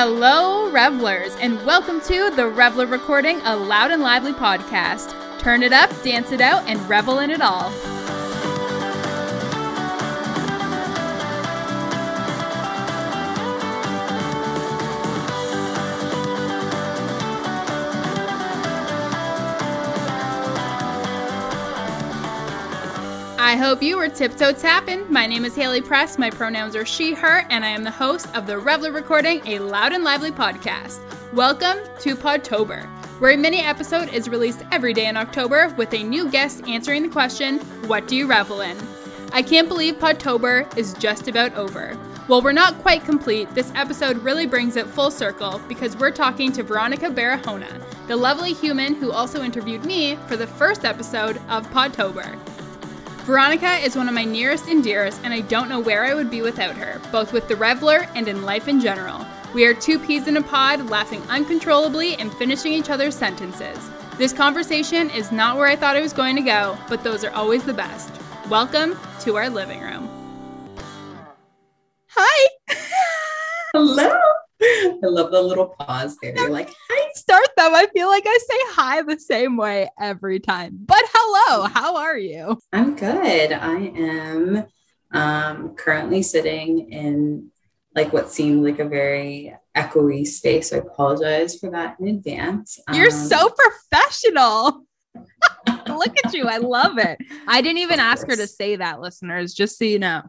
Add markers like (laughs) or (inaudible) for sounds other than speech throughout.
Hello, revelers, and welcome to the Reveller Recording, a loud and lively podcast. Turn it up, dance it out, and revel in it all. I hope you were tiptoe tapping. My name is Haley Press. My pronouns are she, her, and I am the host of the Reveller Recording, a loud and lively podcast. Welcome to Podtober, where a mini episode is released every day in October with a new guest answering the question, What do you revel in? I can't believe Podtober is just about over. While we're not quite complete, this episode really brings it full circle because we're talking to Veronica Barahona, the lovely human who also interviewed me for the first episode of Podtober. Veronica is one of my nearest and dearest, and I don't know where I would be without her, both with the Reveller and in life in general. We are two peas in a pod, laughing uncontrollably and finishing each other's sentences. This conversation is not where I thought it was going to go, but those are always the best. Welcome to our living room. Hi. (laughs) Hello. I love the little pause there. You're like, I start them. I feel like I say hi the same way every time. But hello, how are you? I'm good. I am um, currently sitting in like what seemed like a very echoey space. So I apologize for that in advance. You're um, so professional. (laughs) Look at you. I love it. I didn't even ask her to say that, listeners, just so you know.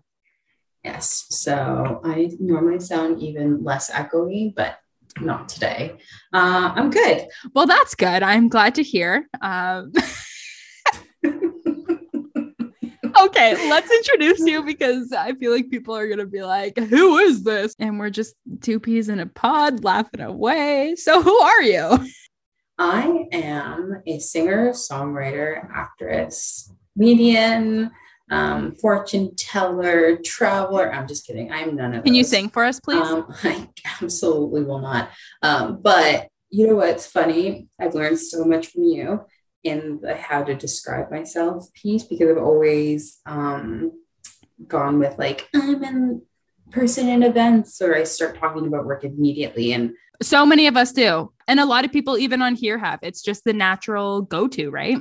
Yes. So I normally sound even less echoey, but not today. Uh, I'm good. Well, that's good. I'm glad to hear. Um, (laughs) okay, let's introduce you because I feel like people are going to be like, who is this? And we're just two peas in a pod laughing away. So, who are you? I am a singer, songwriter, actress, comedian um, fortune teller, traveler. I'm just kidding. I'm none of Can those. you sing for us, please? Um, I absolutely will not. Um, but you know what's funny? I've learned so much from you in the how to describe myself piece because I've always um, gone with like, I'm in person in events, or I start talking about work immediately. And so many of us do. And a lot of people, even on here, have it's just the natural go to, right?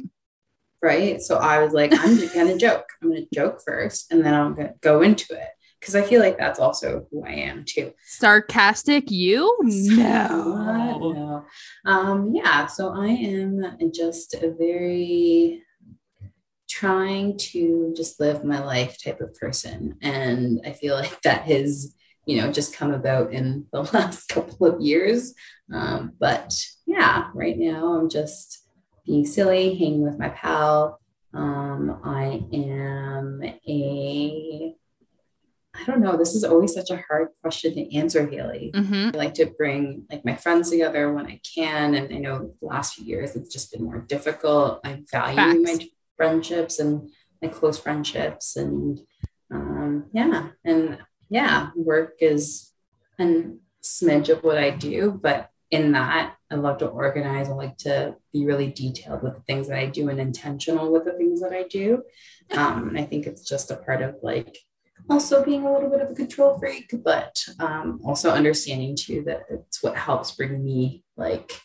Right? So I was like, I'm just gonna joke. I'm gonna joke first, and then I'm gonna go into it because I feel like that's also who I am too. Sarcastic, you? No, no. Um, yeah. So I am just a very trying to just live my life type of person, and I feel like (laughs) that has you know just come about in the (laughs) last couple of years. Um, but yeah, right now I'm just being silly, hanging with my pal. Um, I am a, I don't know, this is always such a hard question to answer, Haley. Mm-hmm. I like to bring like my friends together when I can. And I know the last few years it's just been more difficult. I value Facts. my friendships and my close friendships. And um, yeah, and yeah, work is a smidge of what I do, but in that I love to organize. I like to be really detailed with the things that I do and intentional with the things that I do. Um, I think it's just a part of like also being a little bit of a control freak, but um, also understanding too that it's what helps bring me like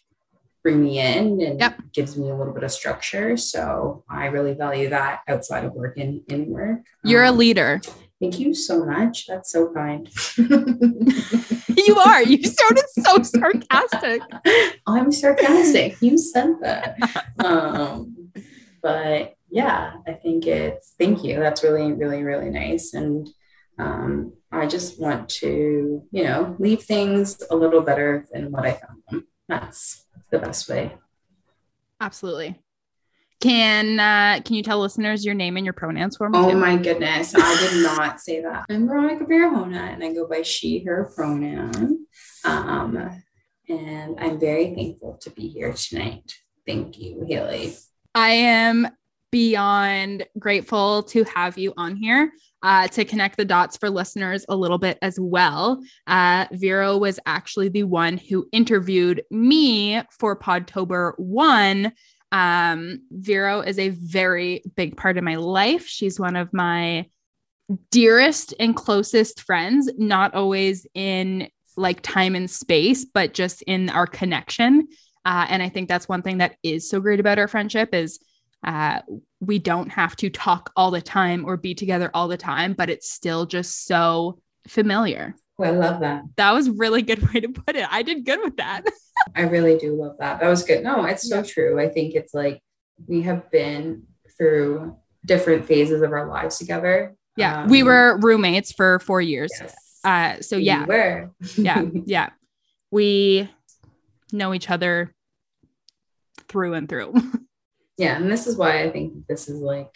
bring me in and yep. gives me a little bit of structure. So I really value that outside of work and in work. You're um, a leader. Thank you so much. That's so kind. (laughs) you are. You sounded so sarcastic. (laughs) I'm sarcastic. You said that. Um, but yeah, I think it's thank you. That's really, really, really nice. And um, I just want to, you know, leave things a little better than what I found them. That's the best way. Absolutely. Can uh, can you tell listeners your name and your pronouns for me? Oh too? my goodness, I did not say that. I'm Veronica Barahona, and I go by she/her pronoun. Um, and I'm very thankful to be here tonight. Thank you, Haley. I am beyond grateful to have you on here. Uh, to connect the dots for listeners a little bit as well. Uh, Vero was actually the one who interviewed me for Podtober 1 um, Vero is a very big part of my life. She's one of my dearest and closest friends, not always in like time and space, but just in our connection. Uh, and I think that's one thing that is so great about our friendship is uh, we don't have to talk all the time or be together all the time, but it's still just so familiar. Oh, I love that. That was really good (laughs) way to put it. I did good with that. (laughs) I really do love that. That was good. No, it's so true. I think it's like we have been through different phases of our lives together. Yeah. Um, we were roommates for four years. Yes. Uh, so yeah. We were. (laughs) yeah. Yeah. We know each other through and through. yeah. And this is why I think this is like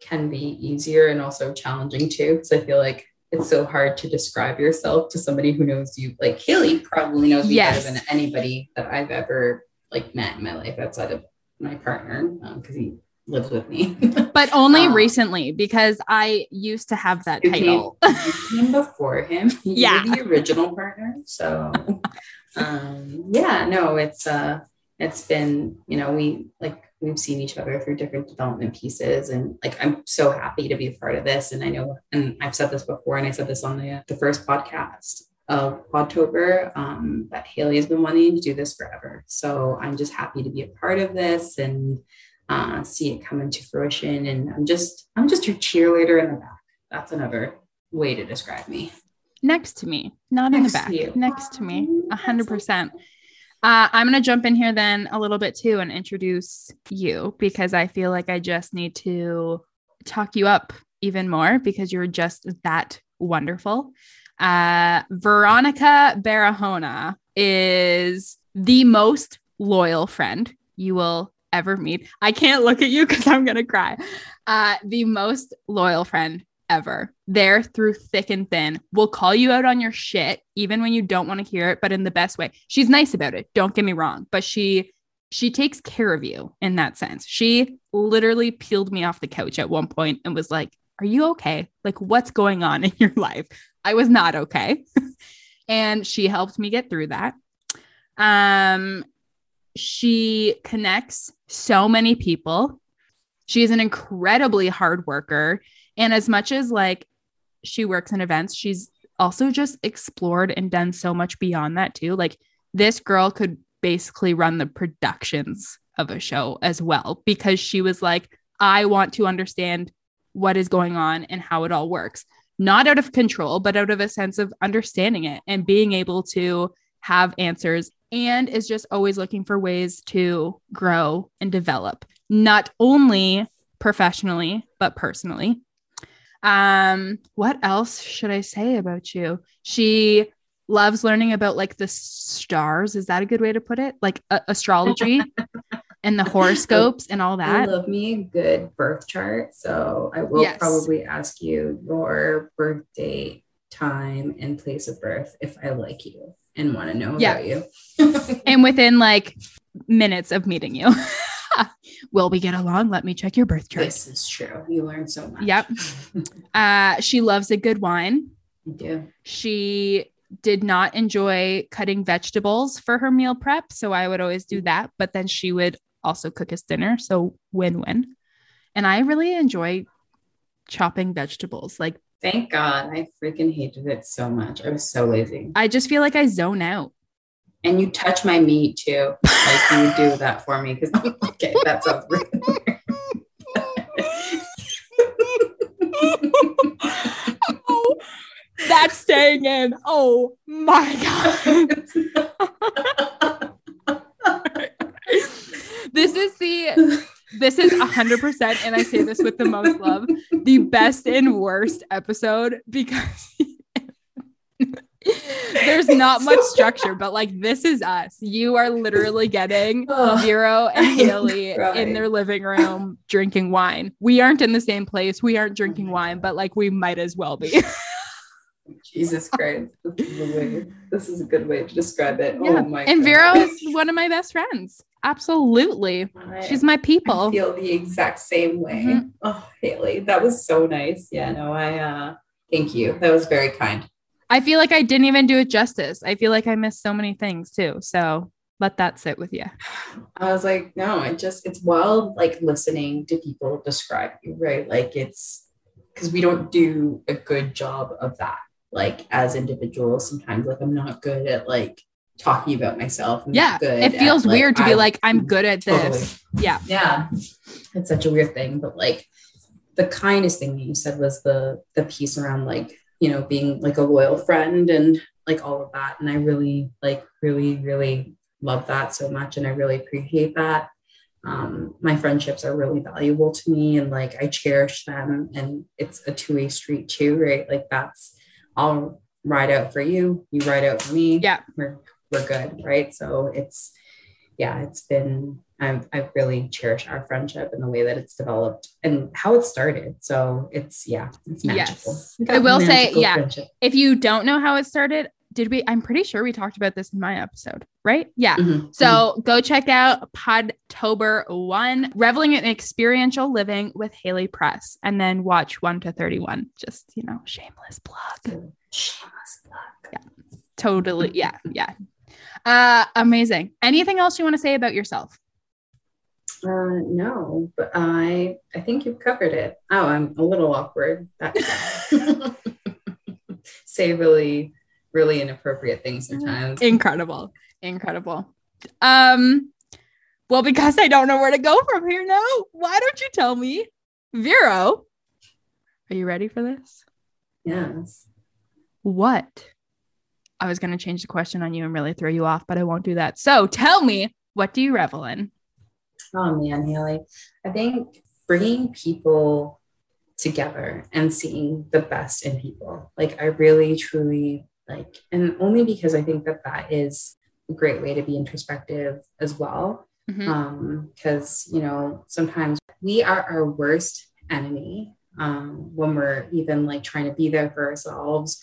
can be easier and also challenging too. Because I feel like it's so hard to describe yourself to somebody who knows you. Like Haley probably knows me yes. better than anybody that I've ever like met in my life outside of my partner because um, he lives with me. (laughs) but only um, recently because I used to have that title. (laughs) Came, came before him. You yeah. the original partner. So (laughs) um yeah, no, it's uh it's been, you know, we like we've seen each other through different development pieces. And like i'm so happy to be a part of this. And i know and i've said this before and i said this on the, the first podcast of podtober um, that haley has been wanting to do this forever. So i'm just happy to be a part of this and uh, see it come into fruition. And i'm just i'm just your cheerleader in the back. That's another way to describe me. Next to me. Not next in the back. next to me. 100% uh, I'm going to jump in here then a little bit too and introduce you because I feel like I just need to talk you up even more because you're just that wonderful. Uh, Veronica Barahona is the most loyal friend you will ever meet. I can't look at you because I'm going to cry. Uh, the most loyal friend ever. There through thick and thin. Will call you out on your shit even when you don't want to hear it, but in the best way. She's nice about it. Don't get me wrong, but she she takes care of you in that sense. She literally peeled me off the couch at one point and was like, "Are you okay? Like what's going on in your life?" I was not okay. (laughs) and she helped me get through that. Um she connects so many people. She is an incredibly hard worker and as much as like she works in events, she's also just explored and done so much beyond that too. Like this girl could basically run the productions of a show as well because she was like, I want to understand what is going on and how it all works. Not out of control, but out of a sense of understanding it and being able to have answers and is just always looking for ways to grow and develop, not only professionally, but personally. Um, what else should I say about you? She loves learning about like the stars. Is that a good way to put it? Like uh, astrology (laughs) and the horoscopes and all that. I love me a good birth chart. So I will yes. probably ask you your birth date, time, and place of birth if I like you and want to know yeah. about you. (laughs) and within like minutes of meeting you. (laughs) (laughs) Will we get along? Let me check your birth chart. This is true. You learn so much. Yep. (laughs) uh, she loves a good wine. I do. She did not enjoy cutting vegetables for her meal prep. So I would always do that. But then she would also cook us dinner. So win win. And I really enjoy chopping vegetables. Like, thank God. I freaking hated it so much. I was so lazy. I just feel like I zone out and you touch my meat too. Like you do that for me because (laughs) okay, that sounds weird. oh, (laughs) that's staying in. Oh my god. (laughs) this is the this is a hundred percent, and I say this with the most love, the best and worst episode because there's not much structure, but like this is us. You are literally getting (laughs) oh, Vero and Haley in their living room drinking wine. We aren't in the same place. We aren't drinking wine, but like we might as well be. (laughs) (laughs) Jesus Christ. This is, a way, this is a good way to describe it. Yeah. Oh my And Vero is one of my best friends. Absolutely. I, She's my people. I feel the exact same way. Mm-hmm. Oh, Haley, that was so nice. Yeah, no, I uh thank you. That was very kind. I feel like I didn't even do it justice. I feel like I missed so many things too. So let that sit with you. I was like, no, it just, it's wild, like listening to people describe you, right? Like it's because we don't do a good job of that. like as individuals sometimes like i'm not good at like talking about myself I'm Yeah. good It feels at, like, weird to be I- like, I'm good at this. Totally. Yeah. yeah it's such a weird thing but like the kindest thing that you said was the the piece around like you know being like a loyal friend and like all of that. And i really like really really love that so much and i really appreciate that. Um, my friendships are really valuable to me and like i cherish them and it's a two-way street too right? Like that's i'll ride out for you you ride out for me. Yeah. we're we're good right? So it's yeah it's been I've really cherish our friendship and the way that it's developed and how it started so it's yeah it's magical Yes. I will say, yeah. friendship. If you don't know how it started, did we? I'm pretty sure we talked about this in my episode, right? Yeah. Mhm. So go check out Podtober one, reveling in experiential living with Haley Press, and then watch one to 31. Just, you know, shameless plug. Shameless plug. Yeah. Totally. Yeah. Yeah. Uh, amazing. Anything else you want to say about yourself? Uh, no, but I I think you've covered it. Oh, I'm a little awkward. (laughs) Say really, really inappropriate things sometimes. Incredible. Incredible. Um, well, because I don't know where to go from here now, why don't you tell me, Vero? Are you ready for this? Yes. What? I was going to change the question on you and really throw you off, but I won't do that. So tell me, what do you revel in? Oh man, Haley. I think bringing people together and seeing the best in people. Like I really truly like and only because I think that that is a great way to be introspective as well. Mhm. Um because, you know, sometimes we are our worst enemy um when we're even like trying to be there for ourselves.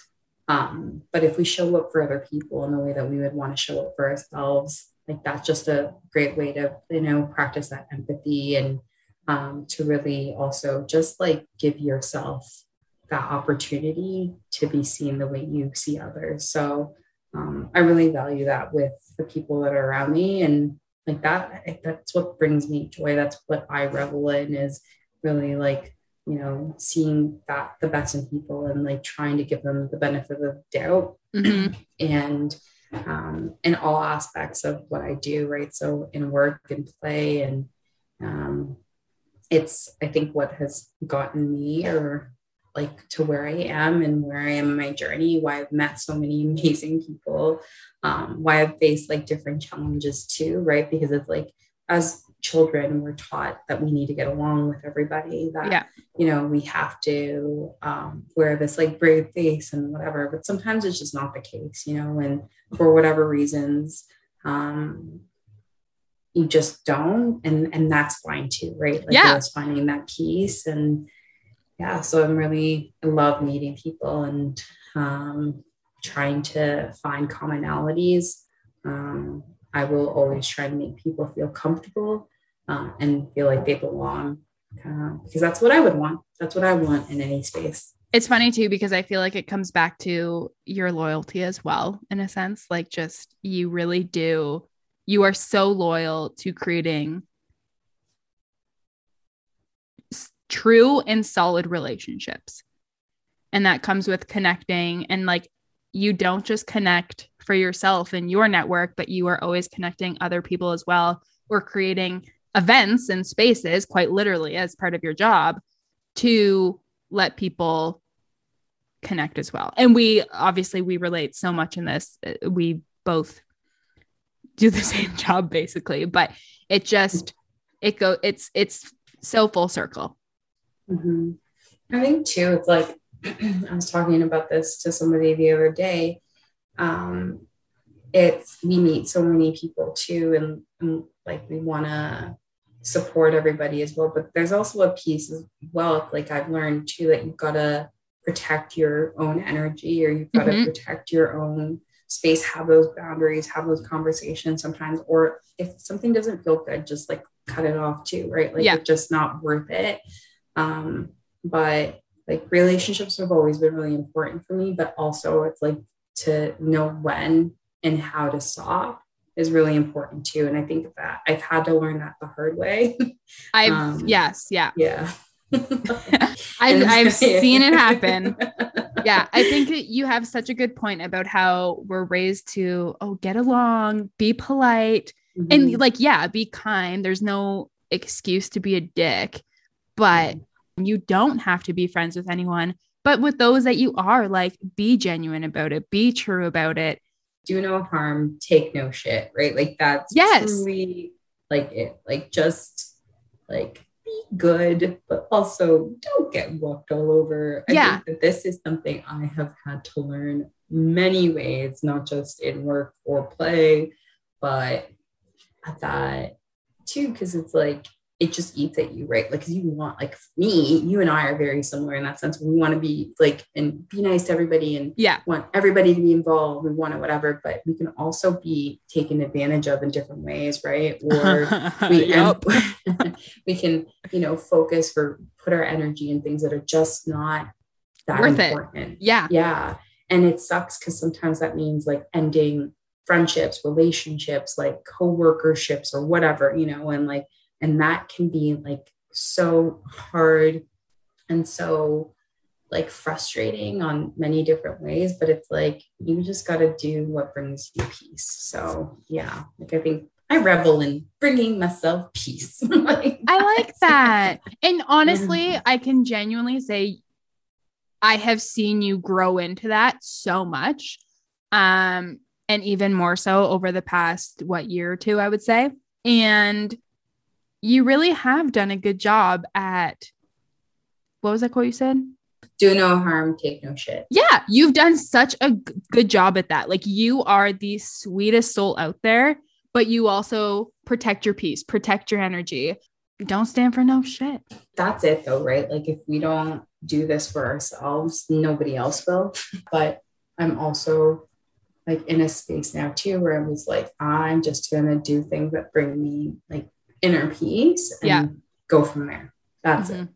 Um but if we show up for other people in the way that we would want to show up for ourselves, like that's just a great way to you know practice that empathy and um, to really also just like give yourself that opportunity to be seen the way you see others. So um, i really value that with the people that are around me. And like that that's what brings me joy. That's what i revel in is really like you know seeing that the best in people and like trying to give them the benefit of the doubt. Mhm. and um, in all aspects of what I do, right? So in work and play, and um, it's I think what has gotten me or like to where I am and where I am in my journey, why I've met so many (laughs) amazing people, um, why I've faced like different challenges too, right? Because it's like as children, we're taught that we need to get along with everybody, that Yeah. you know, we have to um, wear this like brave face and whatever. But sometimes it's just not the case, you know, and for whatever reasons, um, you just don't, and and that's fine too, right? Like Yeah. just finding that peace and yeah. So I'm really I love meeting people and um, trying to find commonalities. Um, I will always try to make people feel comfortable uh, and feel like they belong uh, because that's what I would want. That's what I want in any space. It's funny too because I feel like it comes back to your loyalty as well, in a sense. Like, just you really do, you are so loyal to creating true and solid relationships. And that comes with connecting. And like, you don't just connect for yourself and your network, but you are always connecting other people as well, or creating events and spaces, quite literally, as part of your job to let people connect as well. And we obviously we relate so much in this. Uh, We both do the (laughs) same job basically, but it just it go it's it's so full circle. Mhm. I think too, it's like (clears throat) I was talking about this to somebody the other day. Um, it's we meet so many people too, and, and like we want to support everybody as well. But there's also a piece as well, like I've learned too, that you've got to protect your own energy, or you've got to Mhm. protect your own space, have those boundaries, have those conversations sometimes. Or if something doesn't feel good, just like cut it off too, right? Like Yeah. it's just not worth it. Um, but like relationships have always been really important for me, but also it's like to know when and how to stop is really important too. And I think that I've had to learn that the hard way. (laughs) I've Um, yes, yeah. yeah. (laughs) I've I've seen it happen. (laughs) yeah, I think you have such a good point about how we're raised to oh get along, be polite, mm-hmm. and like yeah, be kind. There's no excuse to be a dick, but mm-hmm. you don't have to be friends with anyone. But with those that you are, like be genuine about it, be true about it. Do no harm, take no shit, right? Like that's yes. truly like it. Like just like be good, but also don't get walked all over. I yeah. think that this is something I have had to learn many ways, not just in work or play, but at that too, because it's like it just eats at you, right? Like, you want, like me, you and I are very similar in that sense. We want to be like and be nice to everybody and yeah, want everybody to be involved. We want to whatever, but we can also be taken advantage of in different ways, right? (laughs) Or we (laughs) we can, you know, focus or put our energy in things that are just not that Worth important. It. Yeah, yeah, and it sucks because sometimes that means like ending friendships, relationships, like co-workerships or whatever, you know, and like and that can be like so hard and so like frustrating on many different ways but it's like you just got to do what brings you peace. So yeah like i think i revel in bringing myself peace. Like (laughs) i like (laughs) that. And honestly i can genuinely say i have seen you grow into that so much um and even more so over the past what year or two i would say. And you really have done a good job at what was that quote you said? Do no harm, take no shit. Yeah, you've done such a g- good job at that. Like you are the sweetest soul out there, but you also protect your peace, protect your energy. don't stand for no shit. That's it though, right? Like if we don't do this for ourselves, nobody else will. But I'm also like in a space now too where I was like, I'm just gonna do things that bring me like inner peace and yeah. go from there. That's mm-hmm. it.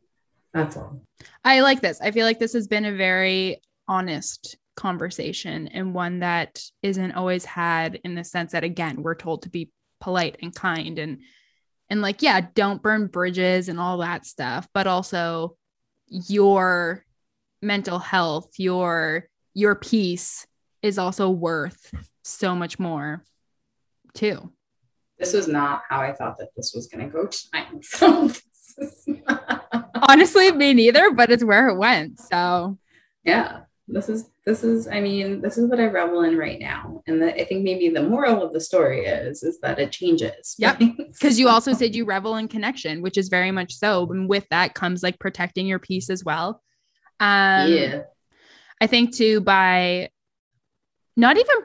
That's all. I like this. I feel like this has been a very honest conversation and one that isn't always had in the sense that again, we're told to be polite and kind and and like yeah, don't burn bridges and all that stuff, but also your mental health, your your peace is also worth so much more too this was not how I thought that this was going to go tonight. (laughs) So honestly, me neither, but it's where it went. So yeah, this is this is I mean this is what I revel in right now, and the, I think maybe the moral of the story is is that it changes. Yep, because (laughs) you also said you revel in connection, which is very much so, and with that comes like protecting your peace as well. Um, yeah, I think too by not even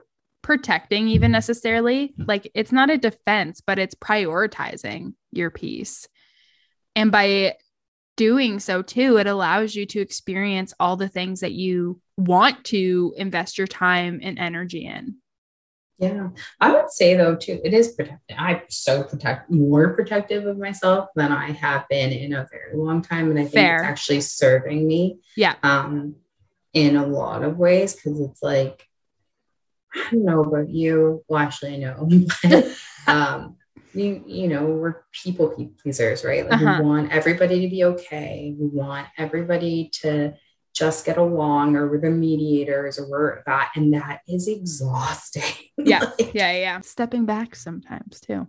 protecting even necessarily. Like it's not a defense but it's prioritizing your peace. And by doing so too it allows you to experience all the things that you want to invest your time and energy in. Yeah. I would say though too it is protecting i'm so protect more protective of myself than i have been in a very long time and i think Fair. it's actually serving me yeah. um in a lot of ways because it's like I don't know about you. Well, actually, I know. But, (laughs) um, you you know we're people pleasers, right? Like uh-huh. we want everybody to be okay. We want everybody to just get along, or we're the mediators, or we're that, and that is exhausting. (laughs) Yeah, like, yeah, yeah. Stepping back sometimes too.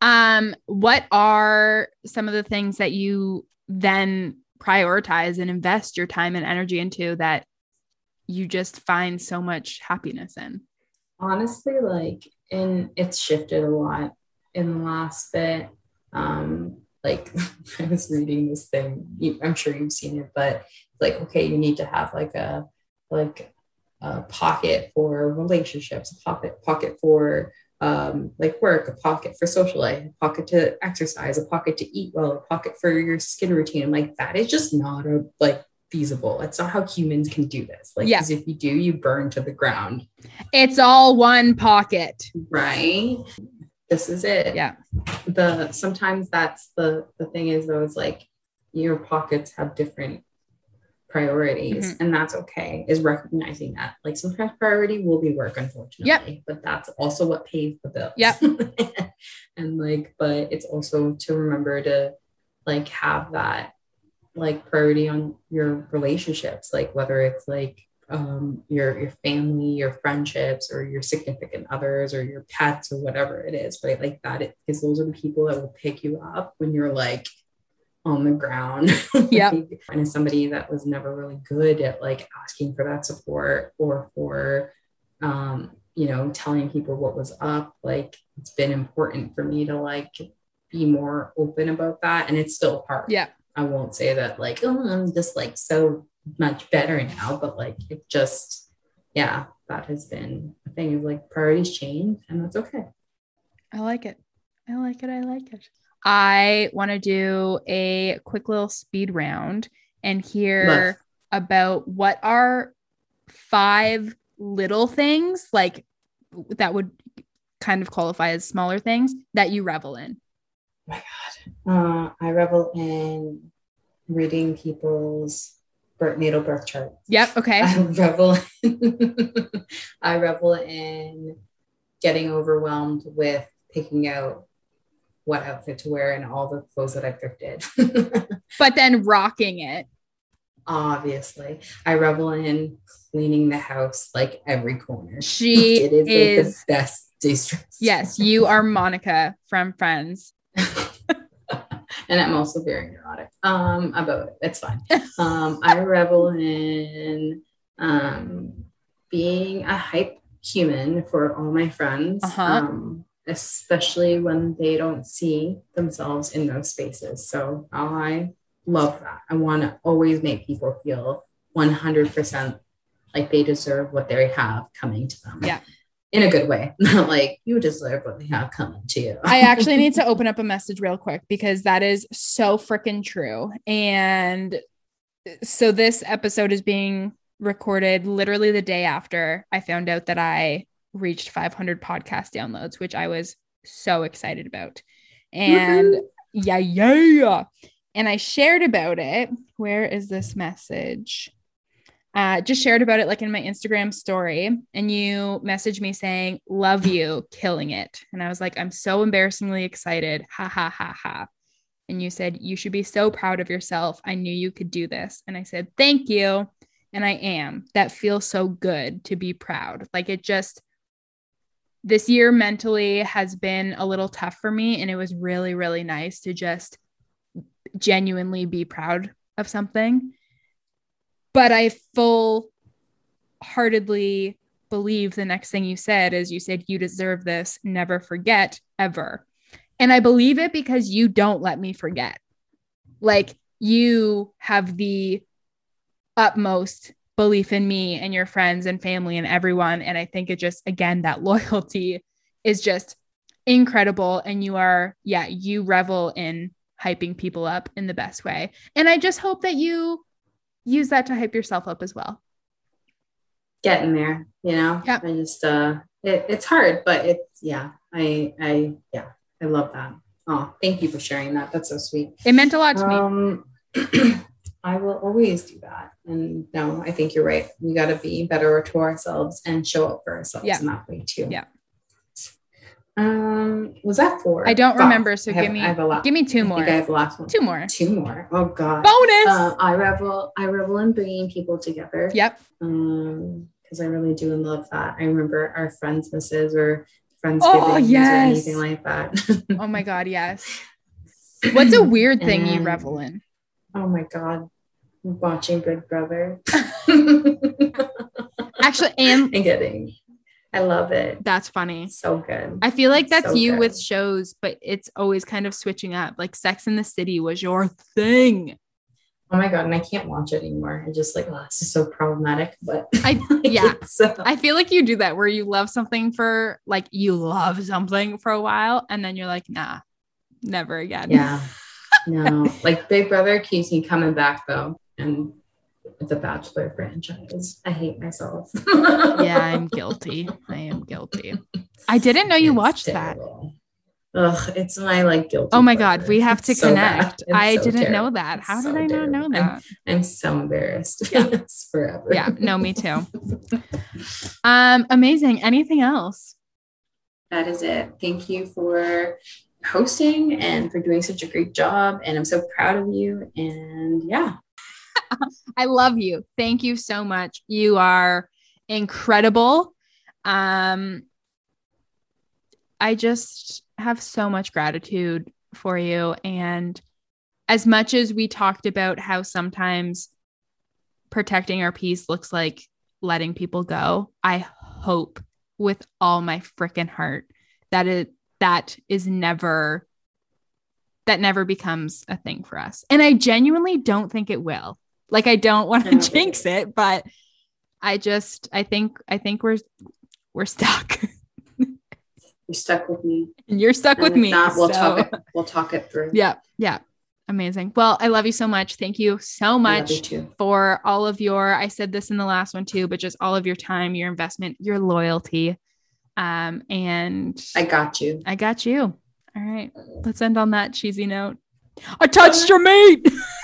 Um, what are some of the things that you then prioritize and invest your time and energy into that you just find so much happiness in? Honestly, like, and it's shifted a lot in the last bit. Um, like (laughs) I was reading this thing, I'm sure you've seen it, but like, okay, you need to have like a like a pocket for relationships, a pocket pocket for um, like work, a pocket for social life, a pocket to exercise, a pocket to eat well, a pocket for your skin routine. I'm like, that is just not a like feasible. It's not how humans can do this. Like, yeah. if you do, you burn to the ground. It's all one pocket. Right. This is it. Yeah. The sometimes that's the the thing is though, is like your pockets have different priorities mm-hmm. and that's okay is recognizing that like sometimes priority will be work unfortunately yep. but that's also what pays the bills yeah (laughs) and like but it's also to remember to like have that like priority on your relationships like whether it's like um, your your family, your friendships, or your significant others, or your pets, or whatever it is, right? Like that, because those are the people that will pick you up when you're like on the ground. (laughs) Yeah. and as somebody that was never really good at like asking for that support or for, um, you know, telling people what was up, like it's been important for me to like be more open about that. And it's still hard. Yeah. I won't say that like, oh, I'm just like so much better now, but like it just, yeah, that has been a thing of like priorities change and that's okay. I like it. I like it. I like it. I want to do a quick little speed round and hear Love. about what are five little things like that would kind of qualify as smaller things that you revel in. My God. Uh, I revel in reading people's birth, natal birth charts. Yep. Okay. I revel in, (laughs) I revel in getting overwhelmed with picking out what outfit to wear and all the clothes that I've thrifted. (laughs) But then rocking it. Obviously, I revel in cleaning the house like every corner. She (laughs) it is, like, is- the best. Yes, you are Monica from Friends. (laughs) and I'm also very neurotic um, about it. It's fine. Um, I revel in um, being a hype human for all my friends, Uh-huh. um, especially when they don't see themselves in those spaces. So I love that. I want to always make people feel 100% like they deserve what they have coming to them. Yeah. In a good way, (laughs) not like you deserve what they have coming to you. I actually need to (laughs) open up a message real quick because that is so freaking true. And so this episode is being recorded literally the day after I found out that I reached 500 podcast downloads, which I was so excited about. And yeah, yeah, yeah. And I shared about it. Where is this message? Uh, just shared about it like in my Instagram story, and you messaged me saying, Love you, killing it. And I was like, I'm so embarrassingly excited. Ha ha ha ha. And you said, You should be so proud of yourself. I knew you could do this. And I said, Thank you. And I am. That feels so good to be proud. Like it just, this year mentally has been a little tough for me. And it was really, really nice to just genuinely be proud of something. But I full heartedly believe the next thing you said is you said, You deserve this, never forget ever. And I believe it because you don't let me forget. Like you have the utmost belief in me and your friends and family and everyone. And I think it just, again, that (laughs) loyalty is just incredible. And you are, yeah, you revel in hyping people up in the best way. And I just hope that you use that to hype yourself up as well. getting there you know Yep. i just uh it, it's hard but it's yeah i i yeah i love that oh thank you for sharing that that's so sweet It meant a lot to me. um (clears throat) i will always do that and no i think you're right we got to be better to ourselves and show up for ourselves Yeah. in that way too Yeah. Um was that four I don't Five. remember, so have- give me i have a lot give me two I more. think i have the last one Two more. two more oh god Bonus. uh, i revel i revel in bringing people together yep. um because I really do love that. I remember our friends misses or friends Oh, or anything like that. Oh my God, yes. (laughs) What's a weird thing you revel in? Oh my god, watching Big Brother. (laughs) Actually, and (laughs) I'm kidding. I love it. that's funny. So good. I feel like that's So you good. with shows, but it's always kind of switching up. Like Sex in the City was your thing. Oh my god, and I can't watch it anymore. I just like, oh, this is so problematic. But (laughs) I- like, yeah. (laughs) so- I feel like you do that where you love something for like you love something for a while and then you're like, nah, never again. yeah. (laughs) No, like Big Brother keeps me coming back though, and the Bachelor franchise. I hate myself. yeah, I'm guilty. I am guilty. I didn't know you It's watched that. Ugh, it's my like guilty. Oh my God, we have to It's connect. I so didn't know terrible. that. It's How so did I not know terrible. I'm- that? I'm so embarrassed. Yeah. (laughs) forever. yeah, no, me too. Um, amazing. Anything else? That is it. Thank you for hosting and for doing such a great job. And I'm so proud of you. And yeah, (laughs) I love you. Thank you so much. You are incredible. Um, I just have so much gratitude for you. And as much as we talked about how sometimes protecting our peace looks like letting people go, I hope with all my freaking heart that it that is never that never becomes a thing for us. And I genuinely don't think it will. Like I don't want to jinx it, but I just I think I think we're we're stuck. You're stuck with me. And you're stuck and with me. Not, we'll so. talk it, we'll talk it through. Yeah. Yeah. Amazing. Well, I love you so much. Thank you so much you for all of your, I said this in the last one too, but just all of your time, your investment, your loyalty. Um, and I got you. I got you. All right. Let's end on that cheesy note. I touched your meat. (laughs)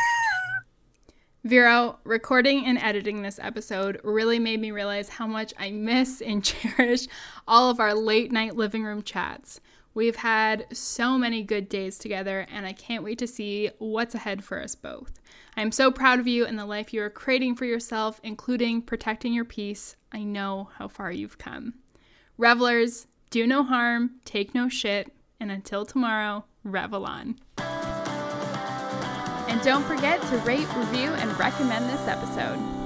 Vero, recording and editing this episode really made me realize how much I miss and (laughs) cherish all of our late night living room chats. We've had so many good days together, and I can't wait to see what's ahead for us both. I'm so proud of you and the life you are creating for yourself, including protecting your peace. I know how far you've come. Revelers, do no harm, take no shit, and until tomorrow, revel on. Don't forget to rate, review, and recommend this episode.